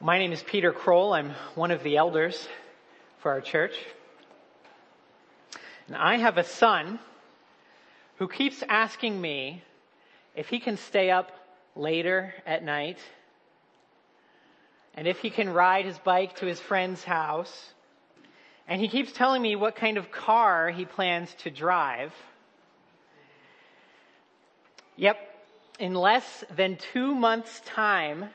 My name is Peter Kroll. I'm one of the elders for our church. And I have a son who keeps asking me if he can stay up later at night and if he can ride his bike to his friend's house. And he keeps telling me what kind of car he plans to drive. Yep, in less than two months' time,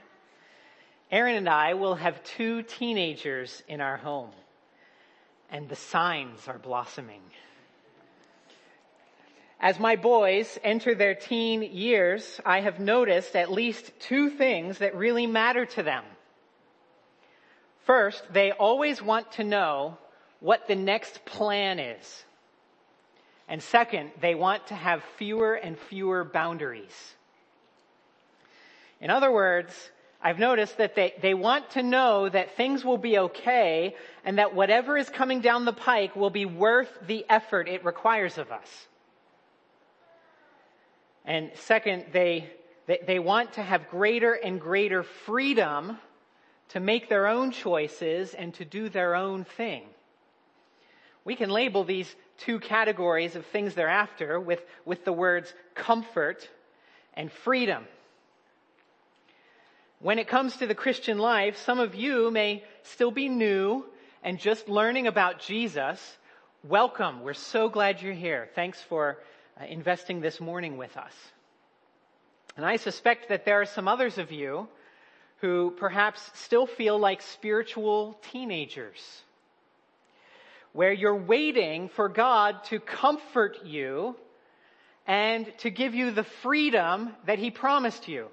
Aaron and I will have two teenagers in our home, and the signs are blossoming. As my boys enter their teen years, I have noticed at least two things that really matter to them. First, they always want to know what the next plan is. And second, they want to have fewer and fewer boundaries. In other words, I've noticed that they, they want to know that things will be okay and that whatever is coming down the pike will be worth the effort it requires of us. And second, they, they, they want to have greater and greater freedom to make their own choices and to do their own thing. We can label these two categories of things they're after with, with the words comfort and freedom. When it comes to the Christian life, some of you may still be new and just learning about Jesus. Welcome. We're so glad you're here. Thanks for uh, investing this morning with us. And I suspect that there are some others of you who perhaps still feel like spiritual teenagers, where you're waiting for God to comfort you and to give you the freedom that He promised you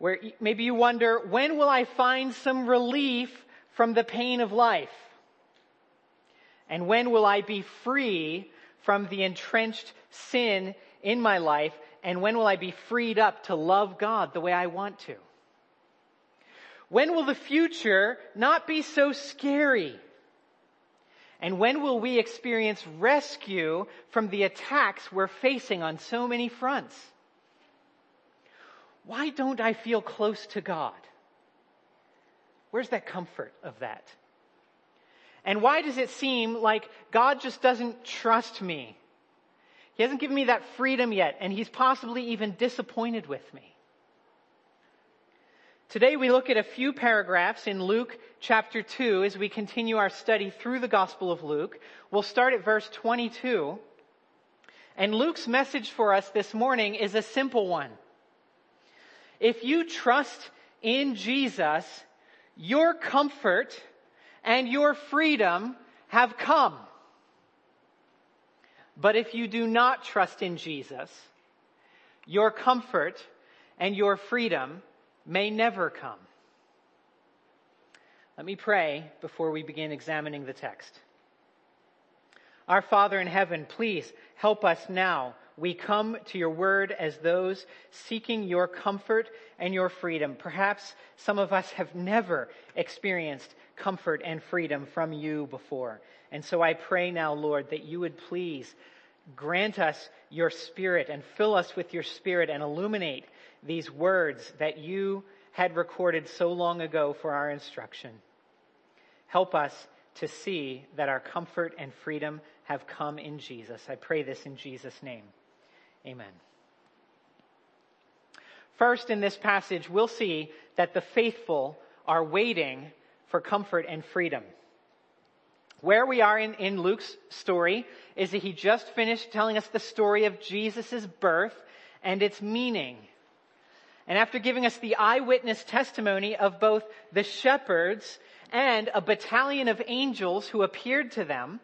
where maybe you wonder, when will I find some relief from the pain of life? And when will I be free from the entrenched sin in my life? And when will I be freed up to love God the way I want to? When will the future not be so scary? And when will we experience rescue from the attacks we're facing on so many fronts? Why don't I feel close to God? Where's that comfort of that? And why does it seem like God just doesn't trust me? He hasn't given me that freedom yet, and He's possibly even disappointed with me. Today we look at a few paragraphs in Luke chapter 2 as we continue our study through the Gospel of Luke. We'll start at verse 22. And Luke's message for us this morning is a simple one. If you trust in Jesus, your comfort and your freedom have come. But if you do not trust in Jesus, your comfort and your freedom may never come. Let me pray before we begin examining the text. Our Father in heaven, please help us now we come to your word as those seeking your comfort and your freedom. Perhaps some of us have never experienced comfort and freedom from you before. And so I pray now, Lord, that you would please grant us your spirit and fill us with your spirit and illuminate these words that you had recorded so long ago for our instruction. Help us to see that our comfort and freedom have come in Jesus. I pray this in Jesus' name. Amen. First, in this passage, we'll see that the faithful are waiting for comfort and freedom. Where we are in, in Luke's story is that he just finished telling us the story of Jesus' birth and its meaning. And after giving us the eyewitness testimony of both the shepherds and a battalion of angels who appeared to them,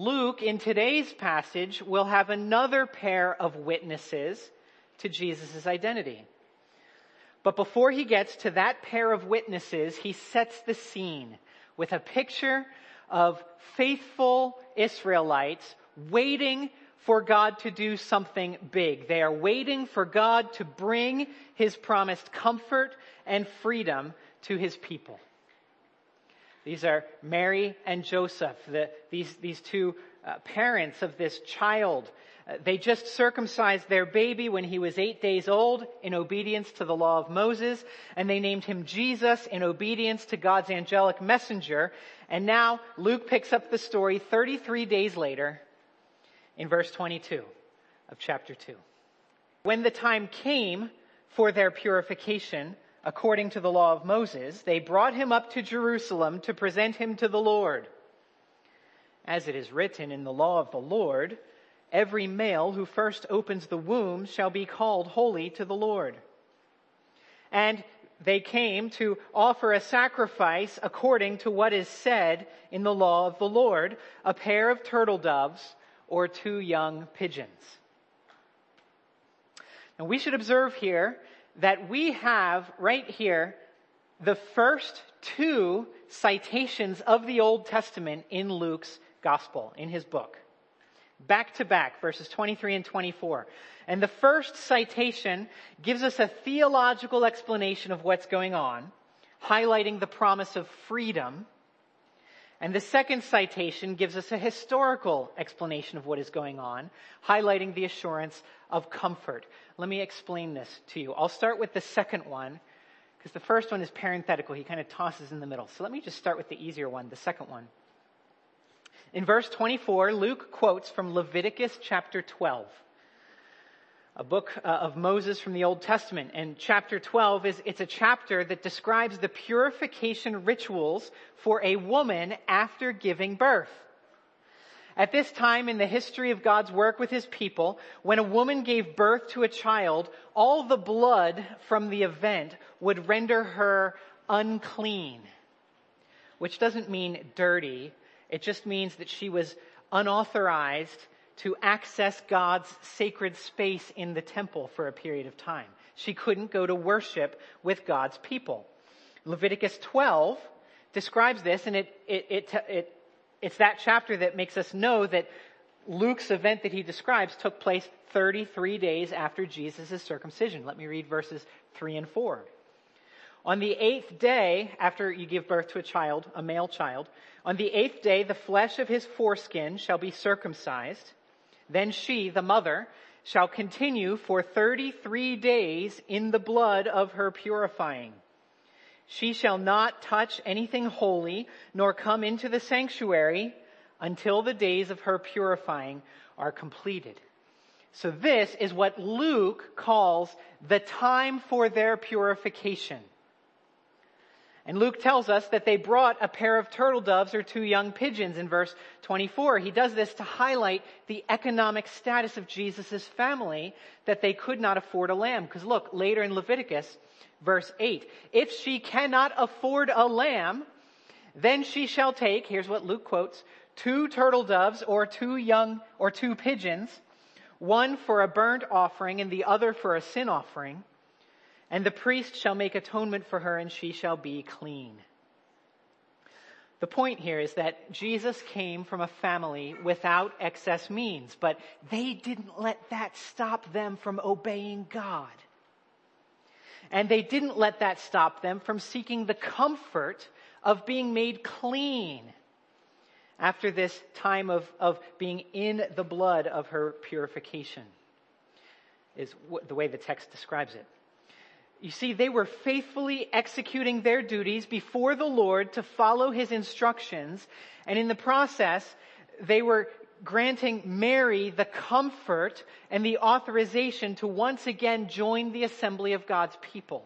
Luke, in today's passage, will have another pair of witnesses to Jesus' identity. But before he gets to that pair of witnesses, he sets the scene with a picture of faithful Israelites waiting for God to do something big. They are waiting for God to bring his promised comfort and freedom to his people. These are Mary and Joseph, the, these, these two uh, parents of this child Uh, they just circumcised their baby when he was eight days old in obedience to the law of Moses, and they named him Jesus in obedience to God's angelic messenger. And now Luke picks up the story 33 days later in verse 22 of chapter 2. When the time came for their purification, according to the law of Moses, they brought him up to Jerusalem to present him to the Lord. As it is written in the law of the Lord, every male who first opens the womb shall be called holy to the Lord. And they came to offer a sacrifice according to what is said in the law of the Lord, a pair of turtle doves or two young pigeons. And we should observe here that we have right here the first two citations of the Old Testament in Luke's gospel, in his book. Back to back, verses 23 and 24. And the first citation gives us a theological explanation of what's going on, highlighting the promise of freedom. And the second citation gives us a historical explanation of what is going on, highlighting the assurance of comfort. Let me explain this to you. I'll start with the second one, because the first one is parenthetical. He kind of tosses in the middle. So let me just start with the easier one, the second one. In verse 24, Luke quotes from Leviticus chapter 12, a book uh, of Moses from the Old Testament. And chapter 12 is, it's a chapter that describes the purification rituals for a woman after giving birth. At this time in the history of God's work with his people, when a woman gave birth to a child, all the blood from the event would render her unclean. Which doesn't mean dirty, it just means that she was unauthorized to access God's sacred space in the temple for a period of time. She couldn't go to worship with God's people. Leviticus 12 describes this and it, it, it, it, it's that chapter that makes us know that Luke's event that he describes took place 33 days after Jesus' circumcision. Let me read verses 3 and 4. On the eighth day, after you give birth to a child, a male child, on the eighth day, the flesh of his foreskin shall be circumcised. Then she, the mother, shall continue for 33 days in the blood of her purifying. She shall not touch anything holy, nor come into the sanctuary until the days of her purifying are completed. So this is what Luke calls the time for their purification. And Luke tells us that they brought a pair of turtle doves or two young pigeons in verse 24. He does this to highlight the economic status of Jesus' family that they could not afford a lamb. Because look, later in Leviticus, verse 8, if she cannot afford a lamb, then she shall take, here's what Luke quotes, two turtle doves or two young or two pigeons, one for a burnt offering and the other for a sin offering and the priest shall make atonement for her and she shall be clean. The point here is that Jesus came from a family without excess means, but they didn't let that stop them from obeying God. And they didn't let that stop them from seeking the comfort of being made clean after this time of, of being in the blood of her purification, is the way the text describes it. You see, they were faithfully executing their duties before the Lord to follow his instructions. And in the process, they were granting Mary the comfort and the authorization to once again join the assembly of God's people.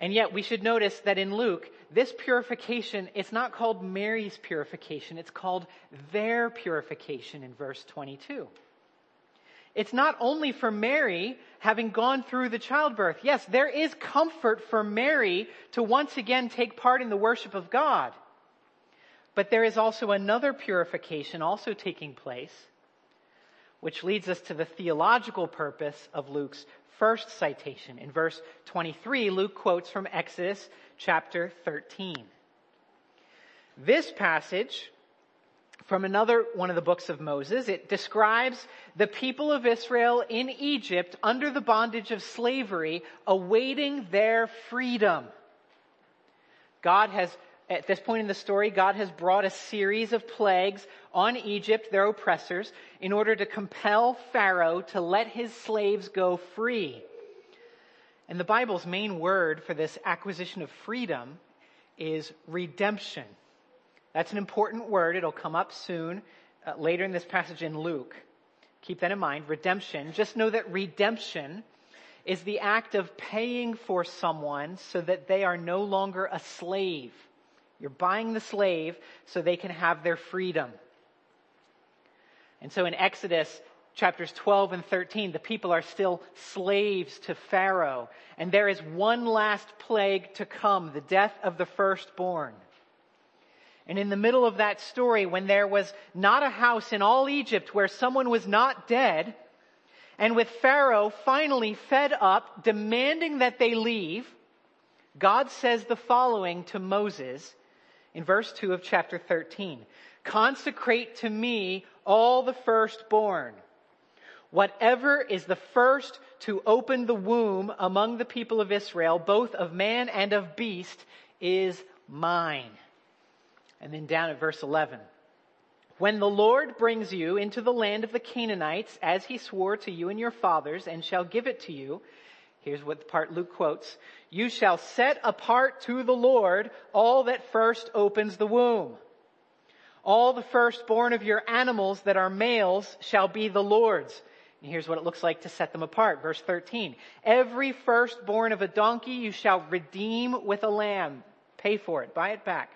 And yet we should notice that in Luke, this purification, it's not called Mary's purification, it's called their purification in verse 22. It's not only for Mary having gone through the childbirth. Yes, there is comfort for Mary to once again take part in the worship of God. But there is also another purification also taking place, which leads us to the theological purpose of Luke's first citation. In verse 23, Luke quotes from Exodus chapter 13. This passage from another one of the books of Moses. It describes the people of Israel in Egypt under the bondage of slavery awaiting their freedom. God has at this point in the story, God has brought a series of plagues on Egypt, their oppressors, in order to compel Pharaoh to let his slaves go free. And the Bible's main word for this acquisition of freedom is redemption. That's an important word. It'll come up soon, uh, later in this passage in Luke. Keep that in mind. Redemption. Just know that redemption is the act of paying for someone so that they are no longer a slave. You're buying the slave so they can have their freedom. And so in Exodus chapters 12 and 13, the people are still slaves to Pharaoh. And there is one last plague to come, the death of the firstborn. And in the middle of that story, when there was not a house in all Egypt where someone was not dead, and with Pharaoh finally fed up, demanding that they leave, God says the following to Moses in verse 2 of chapter 13. Consecrate to me all the firstborn. Whatever is the first to open the womb among the people of Israel, both of man and of beast, is mine. And then down at verse 11. When the Lord brings you into the land of the Canaanites, as he swore to you and your fathers, and shall give it to you, here's what the part Luke quotes, you shall set apart to the Lord all that first opens the womb. All the firstborn of your animals that are males shall be the Lord's. And here's what it looks like to set them apart. Verse 13. Every firstborn of a donkey you shall redeem with a lamb. Pay for it. Buy it back.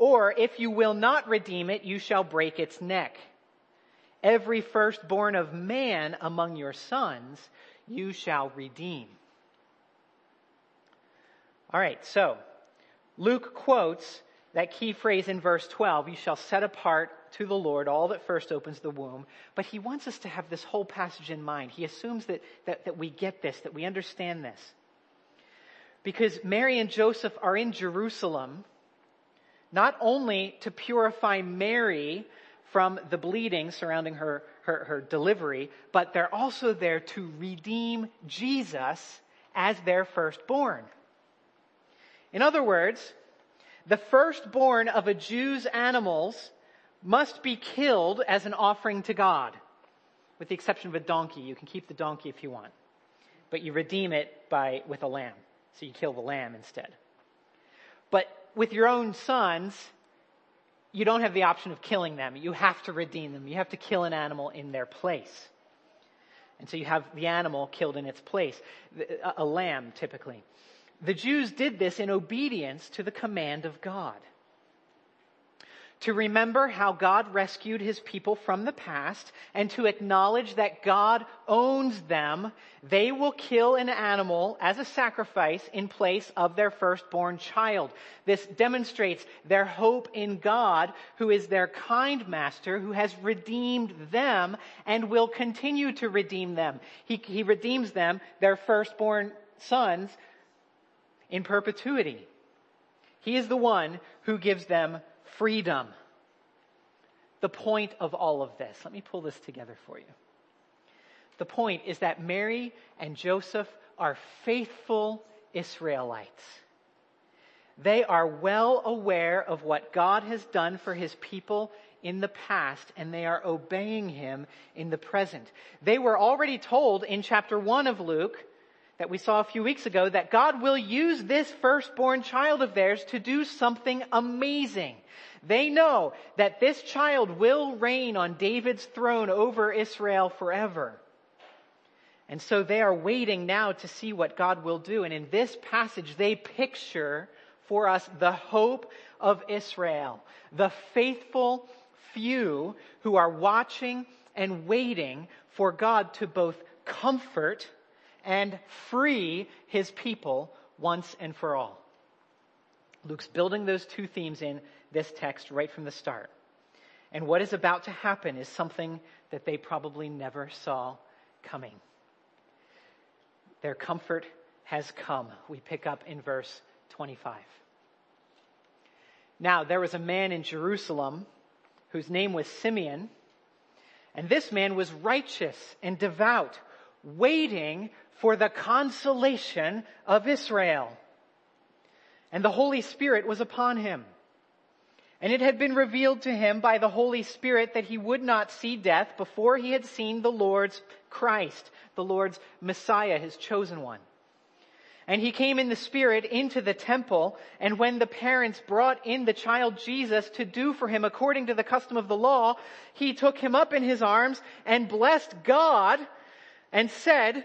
Or if you will not redeem it, you shall break its neck. Every firstborn of man among your sons you shall redeem. All right, so Luke quotes that key phrase in verse 12, you shall set apart to the Lord all that first opens the womb. But he wants us to have this whole passage in mind. He assumes that, that, that we get this, that we understand this. Because Mary and Joseph are in Jerusalem not only to purify Mary from the bleeding surrounding her, her, her, delivery, but they're also there to redeem Jesus as their firstborn. In other words, the firstborn of a Jew's animals must be killed as an offering to God, with the exception of a donkey. You can keep the donkey if you want, but you redeem it by, with a lamb. So you kill the lamb instead. But with your own sons, you don't have the option of killing them. You have to redeem them. You have to kill an animal in their place. And so you have the animal killed in its place, a, lamb typically. The Jews did this in obedience to the command of God to remember how God rescued his people from the past and to acknowledge that God owns them, they will kill an animal as a sacrifice in place of their firstborn child. This demonstrates their hope in God, who is their kind master, who has redeemed them and will continue to redeem them. He, he redeems them, their firstborn sons, in perpetuity. He is the one who gives them freedom. The point of all of this, let me pull this together for you. The point is that Mary and Joseph are faithful Israelites. They are well aware of what God has done for his people in the past and they are obeying him in the present. They were already told in chapter 1 of Luke that we saw a few weeks ago that God will use this firstborn child of theirs to do something amazing. They know that this child will reign on David's throne over Israel forever. And so they are waiting now to see what God will do. And in this passage, they picture for us the hope of Israel, the faithful few who are watching and waiting for God to both comfort and free his people once and for all. Luke's building those two themes in this text right from the start. And what is about to happen is something that they probably never saw coming. Their comfort has come. We pick up in verse 25. Now, there was a man in Jerusalem whose name was Simeon, and this man was righteous and devout, waiting for the consolation of Israel. and the Holy Spirit was upon him. And it had been revealed to him by the Holy Spirit that he would not see death before he had seen the Lord's Christ, the Lord's Messiah, his chosen one. And he came in the Spirit into the temple, and when the parents brought in the child Jesus to do for him according to the custom of the law, he took him up in his arms and blessed God and said,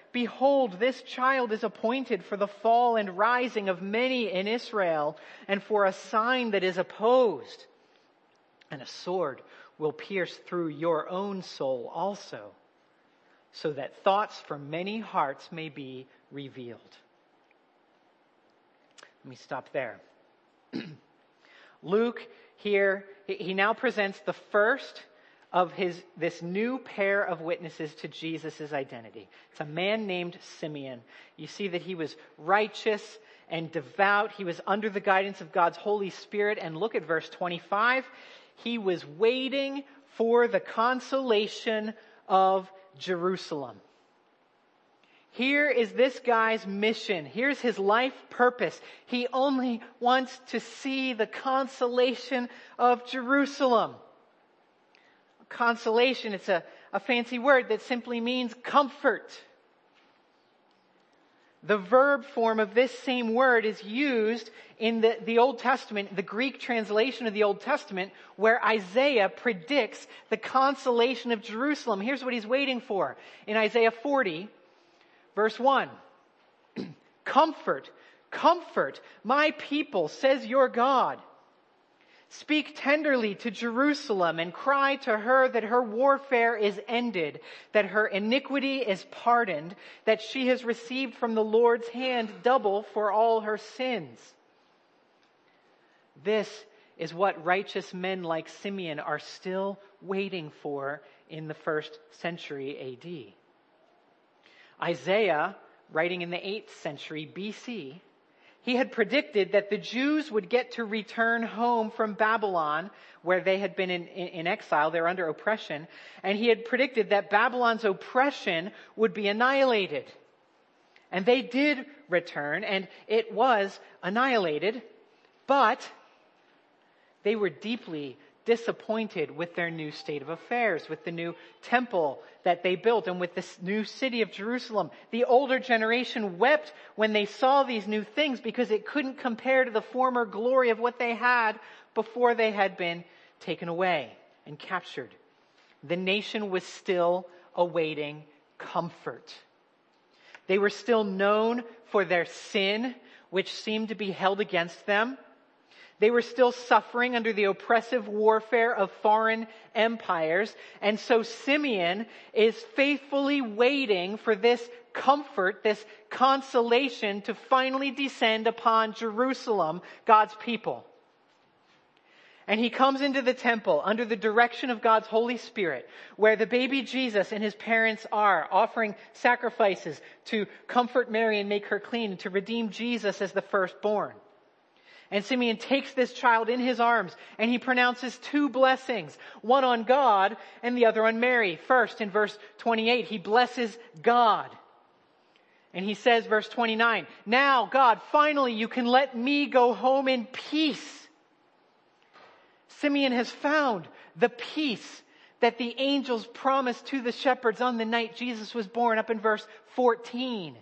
Behold, this child is appointed for the fall and rising of many in Israel, and for a sign that is opposed. And a sword will pierce through your own soul also, so that thoughts from many hearts may be revealed. Let me stop there. Luke here, he now presents the first of his, this new pair of witnesses to Jesus' identity. It's a man named Simeon. You see that he was righteous and devout. He was under the guidance of God's Holy Spirit. And look at verse 25. He was waiting for the consolation of Jerusalem. Here is this guy's mission. Here's his life purpose. He only wants to see the consolation of Jerusalem consolation. It's a, a fancy word that simply means comfort. The verb form of this same word is used in the, the Old Testament, the Greek translation of the Old Testament, where Isaiah predicts the consolation of Jerusalem. Here's what he's waiting for. In Isaiah 40, verse 1. comfort, comfort my people, says your God. Speak tenderly to Jerusalem and cry to her that her warfare is ended, that her iniquity is pardoned, that she has received from the Lord's hand double for all her sins. This is what righteous men like Simeon are still waiting for in the first century AD. Isaiah, writing in the 8th century BC, he had predicted that the Jews would get to return home from Babylon, where they had been in, in, in, exile, they're under oppression, and he had predicted that Babylon's oppression would be annihilated. And they did return, and it was annihilated, but they were deeply disappointed with their new state of affairs, with the new temple that they built and with this new city of Jerusalem. The older generation wept when they saw these new things because it couldn't compare to the former glory of what they had before they had been taken away and captured. The nation was still awaiting comfort. They were still known for their sin, which seemed to be held against them. They were still suffering under the oppressive warfare of foreign empires. And so Simeon is faithfully waiting for this comfort, this consolation to finally descend upon Jerusalem, God's people. And he comes into the temple under the direction of God's Holy Spirit, where the baby Jesus and his parents are, offering sacrifices to comfort Mary and make her clean, to redeem Jesus as the firstborn. And Simeon takes this child in his arms and he pronounces two blessings, one on God and the other on Mary. First, in verse 28, he blesses God. And he says, verse 29, now God, finally you can let me go home in peace. Simeon has found the peace that the angels promised to the shepherds on the night Jesus was born up in verse 14,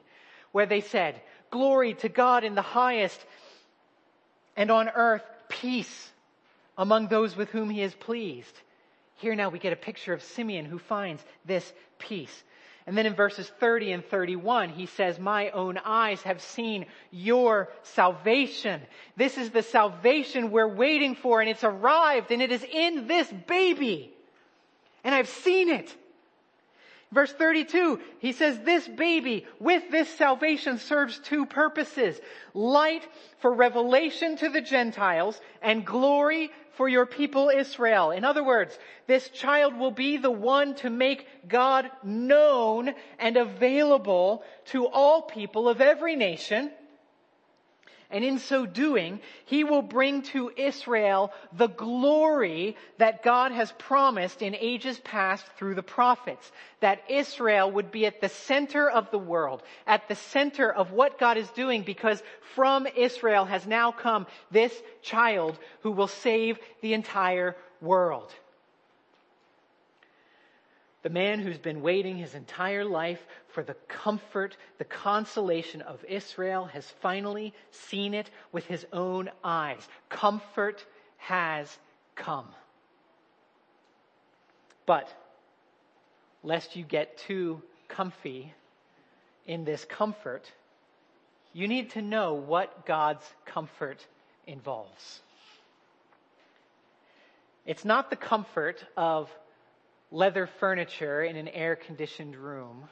where they said, glory to God in the highest and on earth peace among those with whom he is pleased. Here now we get a picture of Simeon who finds this peace. And then in verses 30 and 31, he says, My own eyes have seen your salvation. This is the salvation we're waiting for, and it's arrived, and it is in this baby. And I've seen it. Verse 32, he says, this baby with this salvation serves two purposes. Light for revelation to the Gentiles and glory for your people Israel. In other words, this child will be the one to make God known and available to all people of every nation and in so doing, he will bring to Israel the glory that God has promised in ages past through the prophets. That Israel would be at the center of the world, at the center of what God is doing because from Israel has now come this child who will save the entire world. The man who's been waiting his entire life for the comfort, the consolation of Israel has finally seen it with his own eyes. Comfort has come. But, lest you get too comfy in this comfort, you need to know what God's comfort involves. It's not the comfort of leather furniture in an air conditioned room.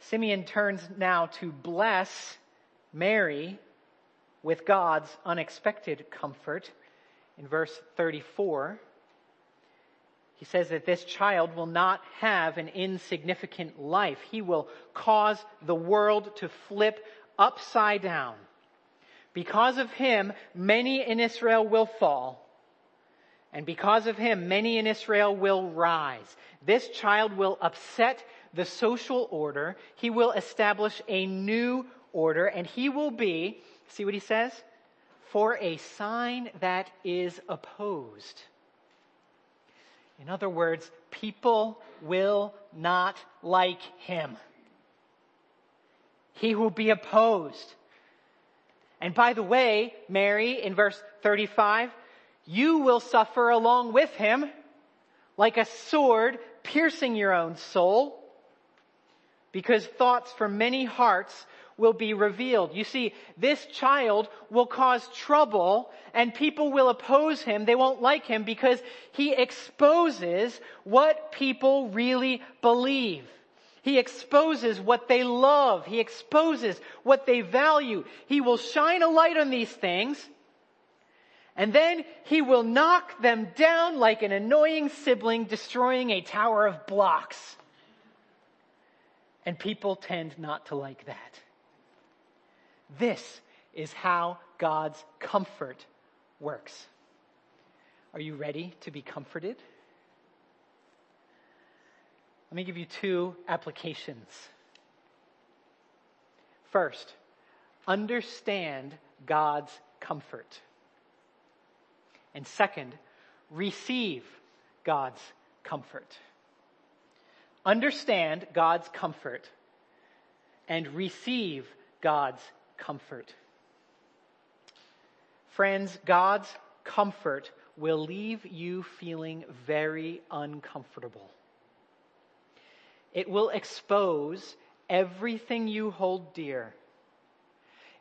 Simeon turns now to bless Mary with God's unexpected comfort in verse 34. He says that this child will not have an insignificant life. He will cause the world to flip upside down. Because of him, many in Israel will fall and because of him, many in Israel will rise. This child will upset the social order. He will establish a new order and he will be, see what he says? For a sign that is opposed. In other words, people will not like him. He will be opposed. And by the way, Mary, in verse 35, you will suffer along with him like a sword piercing your own soul because thoughts from many hearts will be revealed. You see, this child will cause trouble and people will oppose him. They won't like him because he exposes what people really believe. He exposes what they love. He exposes what they value. He will shine a light on these things and then he will knock them down like an annoying sibling destroying a tower of blocks. And people tend not to like that. This is how God's comfort works. Are you ready to be comforted? Let me give you two applications. First, understand God's comfort. And second, receive God's comfort. Understand God's comfort and receive God's comfort. Friends, God's comfort will leave you feeling very uncomfortable. It will expose everything you hold dear.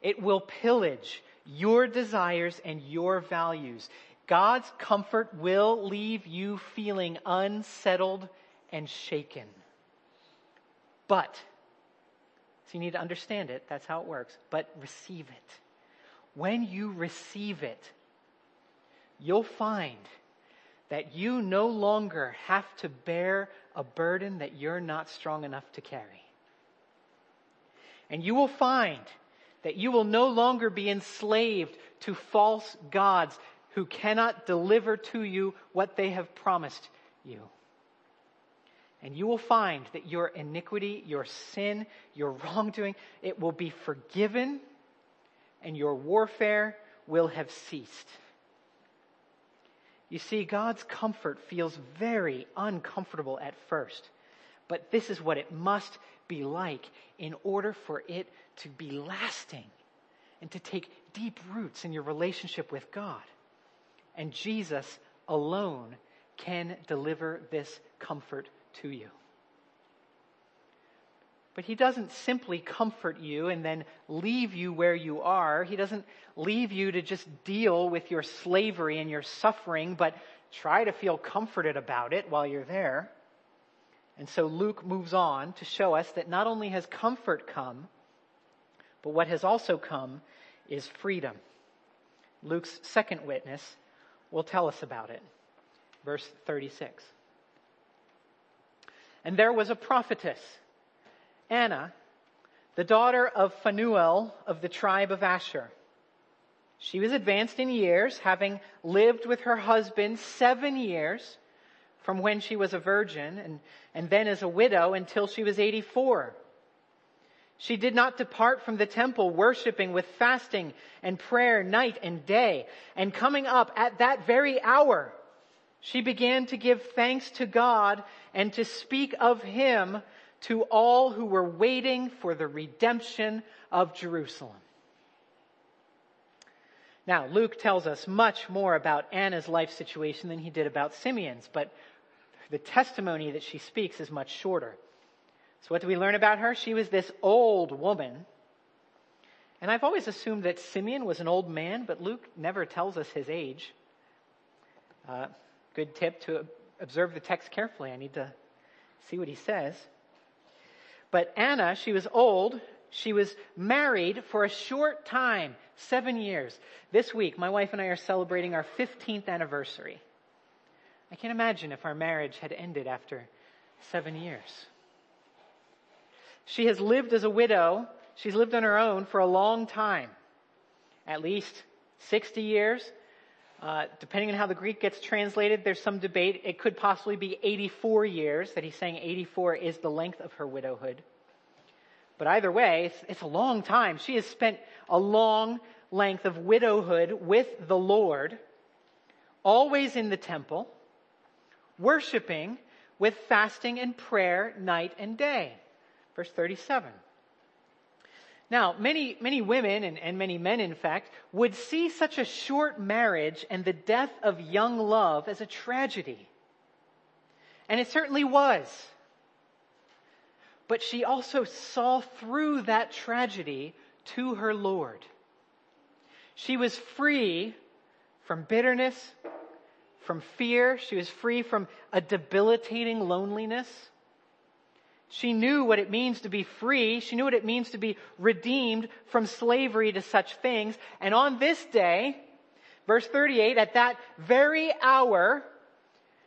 It will pillage your desires and your values. God's comfort will leave you feeling unsettled and shaken. But, so you need to understand it, that's how it works, but receive it. When you receive it, you'll find that you no longer have to bear a burden that you're not strong enough to carry. And you will find that you will no longer be enslaved to false gods who cannot deliver to you what they have promised you. And you will find that your iniquity, your sin, your wrongdoing, it will be forgiven and your warfare will have ceased. You see, God's comfort feels very uncomfortable at first, but this is what it must be like in order for it to be lasting and to take deep roots in your relationship with God. And Jesus alone can deliver this comfort to you. But he doesn't simply comfort you and then leave you where you are. He doesn't leave you to just deal with your slavery and your suffering, but try to feel comforted about it while you're there. And so Luke moves on to show us that not only has comfort come, but what has also come is freedom. Luke's second witness will tell us about it. Verse 36. And there was a prophetess, Anna, the daughter of Phanuel of the tribe of Asher. She was advanced in years, having lived with her husband seven years from when she was a virgin and, and then as a widow until she was 84. She did not depart from the temple worshiping with fasting and prayer night and day. And coming up at that very hour, she began to give thanks to God and to speak of Him to all who were waiting for the redemption of Jerusalem. Now, Luke tells us much more about Anna's life situation than he did about Simeon's, but the testimony that she speaks is much shorter. So what do we learn about her? She was this old woman. And I've always assumed that Simeon was an old man, but Luke never tells us his age. Uh, good tip to observe the text carefully. I need to see what he says. But Anna, she was old. She was married for a short time, seven years. This week, my wife and I are celebrating our 15th anniversary. I can't imagine if our marriage had ended after seven years. She has lived as a widow. She's lived on her own for a long time. At least 60 years. Uh, depending on how the Greek gets translated, there's some debate. It could possibly be 84 years, that he's saying 84 is the length of her widowhood. But either way, it's, it's a long time. She has spent a long length of widowhood with the Lord, always in the temple, worshiping with fasting and prayer night and day. Verse 37. Now, many, many women and, and many men, in fact, would see such a short marriage and the death of young love as a tragedy. And it certainly was. But she also saw through that tragedy to her Lord. She was free from bitterness, from fear. She was free from a debilitating loneliness. She knew what it means to be free. She knew what it means to be redeemed from slavery to such things. And on this day, verse 38, at that very hour,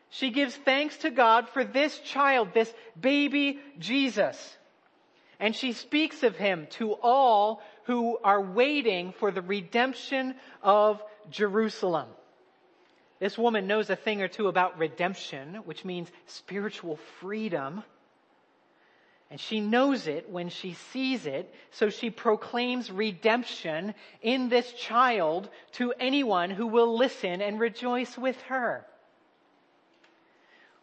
she gives thanks to God for this child, this baby Jesus. And she speaks of him to all who are waiting for the redemption of Jerusalem. This woman knows a thing or two about redemption, which means spiritual freedom. And she knows it when she sees it, so she proclaims redemption in this child to anyone who will listen and rejoice with her.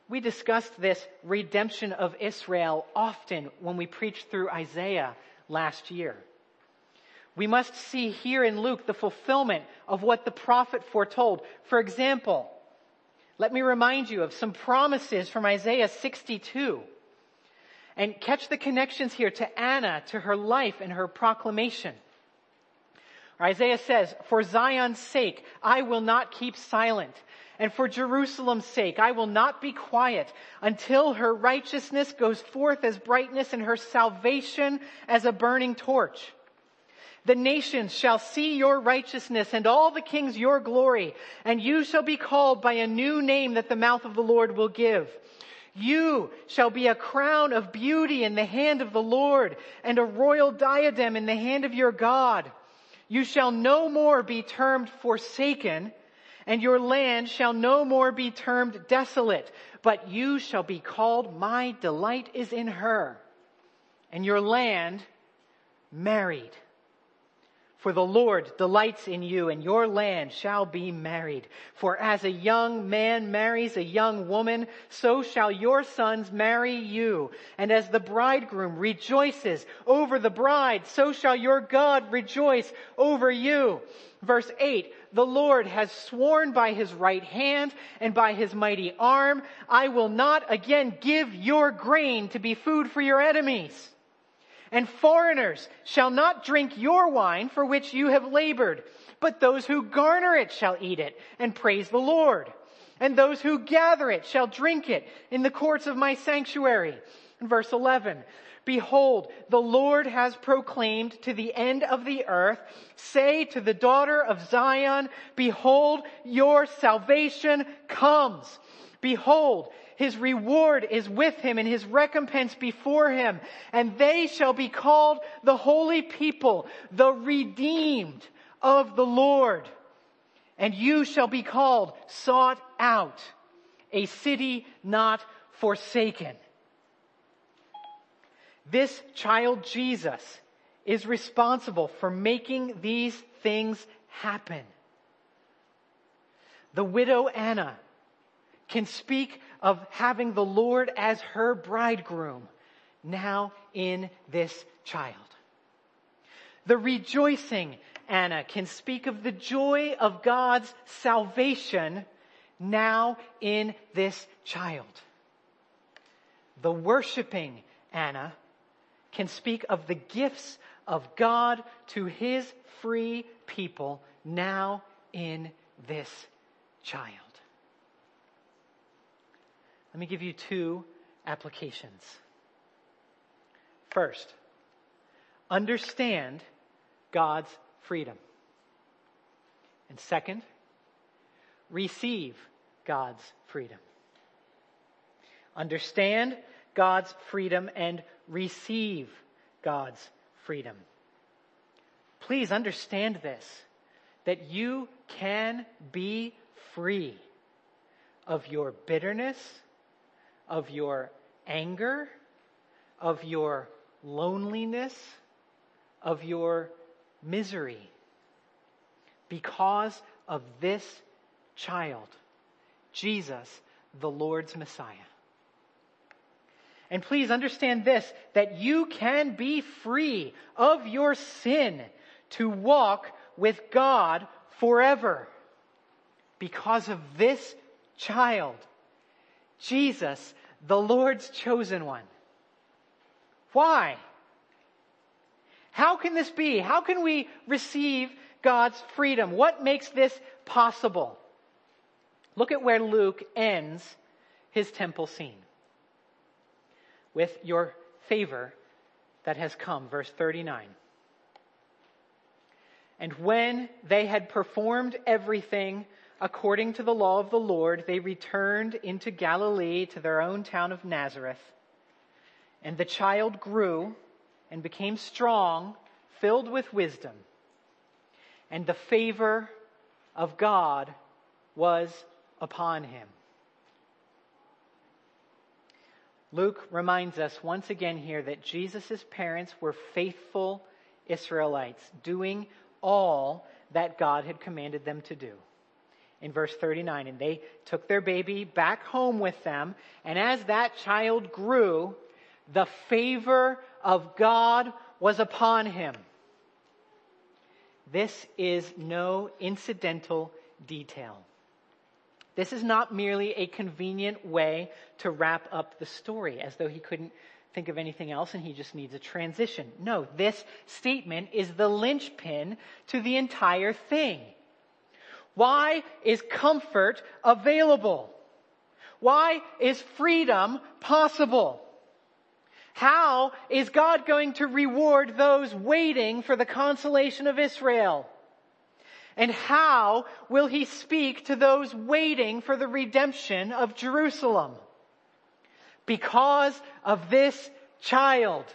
We discussed this redemption of Israel often when we preached through Isaiah last year. We must see here in Luke the fulfillment of what the prophet foretold. For example, let me remind you of some promises from Isaiah 62 and catch the connections here to Anna, to her life and her proclamation. Isaiah says, for Zion's sake, I will not keep silent. And for Jerusalem's sake, I will not be quiet until her righteousness goes forth as brightness and her salvation as a burning torch. The nations shall see your righteousness and all the kings your glory, and you shall be called by a new name that the mouth of the Lord will give. You shall be a crown of beauty in the hand of the Lord and a royal diadem in the hand of your God. You shall no more be termed forsaken and your land shall no more be termed desolate, but you shall be called my delight is in her and your land married. For the Lord delights in you and your land shall be married. For as a young man marries a young woman, so shall your sons marry you. And as the bridegroom rejoices over the bride, so shall your God rejoice over you. Verse 8, the Lord has sworn by his right hand and by his mighty arm, I will not again give your grain to be food for your enemies. And foreigners shall not drink your wine for which you have labored, but those who garner it shall eat it and praise the Lord. and those who gather it shall drink it in the courts of my sanctuary. Verse 11, Behold, the Lord has proclaimed to the end of the earth, say to the daughter of Zion, behold, your salvation comes. Behold, his reward is with him and his recompense before him, and they shall be called the holy people, the redeemed of the Lord. And you shall be called sought out, a city not forsaken. This child Jesus is responsible for making these things happen. The widow Anna can speak of having the Lord as her bridegroom now in this child. The rejoicing Anna can speak of the joy of God's salvation now in this child. The worshiping Anna can speak of the gifts of God to his free people now in this child. Let me give you two applications. First, understand God's freedom. And second, receive God's freedom. Understand God's freedom and receive God's freedom. Please understand this, that you can be free of your bitterness, of your anger, of your loneliness, of your misery because of this child, Jesus, the Lord's Messiah. And please understand this, that you can be free of your sin to walk with God forever because of this child, Jesus, the Lord's chosen one. Why? How can this be? How can we receive God's freedom? What makes this possible? Look at where Luke ends his temple scene with your favor that has come. Verse 39. And when they had performed everything according to the law of the Lord, they returned into Galilee to their own town of Nazareth. And the child grew and became strong, filled with wisdom. And the favor of God was upon him. Luke reminds us once again here that Jesus' parents were faithful Israelites, doing all that God had commanded them to do. In verse 39, and they took their baby back home with them, and as that child grew, the favor of God was upon him. This is no incidental detail. This is not merely a convenient way to wrap up the story as though he couldn't think of anything else and he just needs a transition. No, this statement is the linchpin to the entire thing. Why is comfort available? Why is freedom possible? How is God going to reward those waiting for the consolation of Israel? And how will he speak to those waiting for the redemption of Jerusalem? Because of this child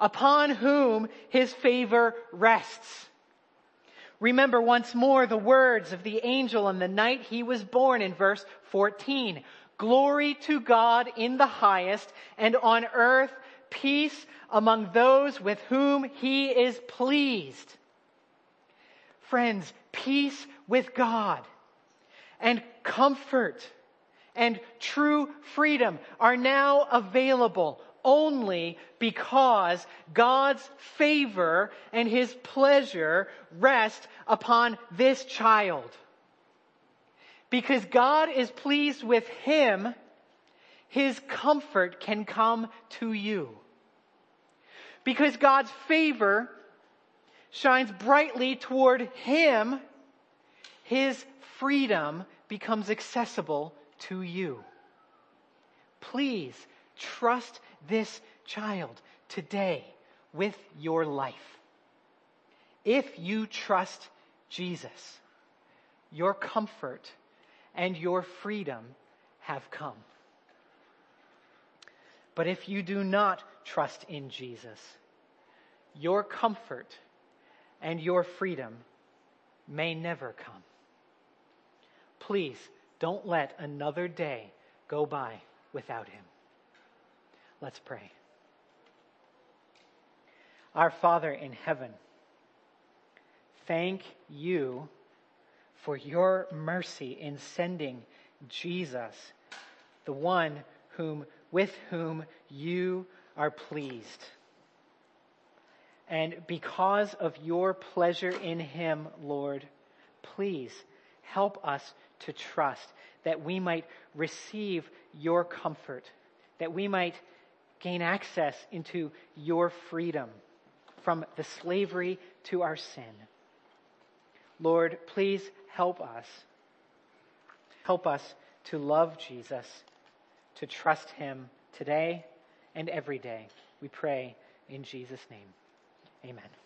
upon whom his favor rests. Remember once more the words of the angel on the night he was born in verse 14. Glory to God in the highest and on earth peace among those with whom he is pleased. Friends, peace with God and comfort and true freedom are now available only because God's favor and his pleasure rest upon this child. Because God is pleased with him, his comfort can come to you. Because God's favor shines brightly toward him, his freedom becomes accessible to you. Please trust this child today with your life. If you trust Jesus, your comfort and your freedom have come. But if you do not trust in Jesus, your comfort and your freedom may never come. Please don't let another day go by without him. Let's pray. Our Father in heaven, thank you for your mercy in sending Jesus, the one whom, with whom you are pleased. And because of your pleasure in him, Lord, please help us to trust that we might receive your comfort, that we might gain access into your freedom from the slavery to our sin. Lord, please help us. Help us to love Jesus, to trust him today and every day. We pray in Jesus' name. Amen.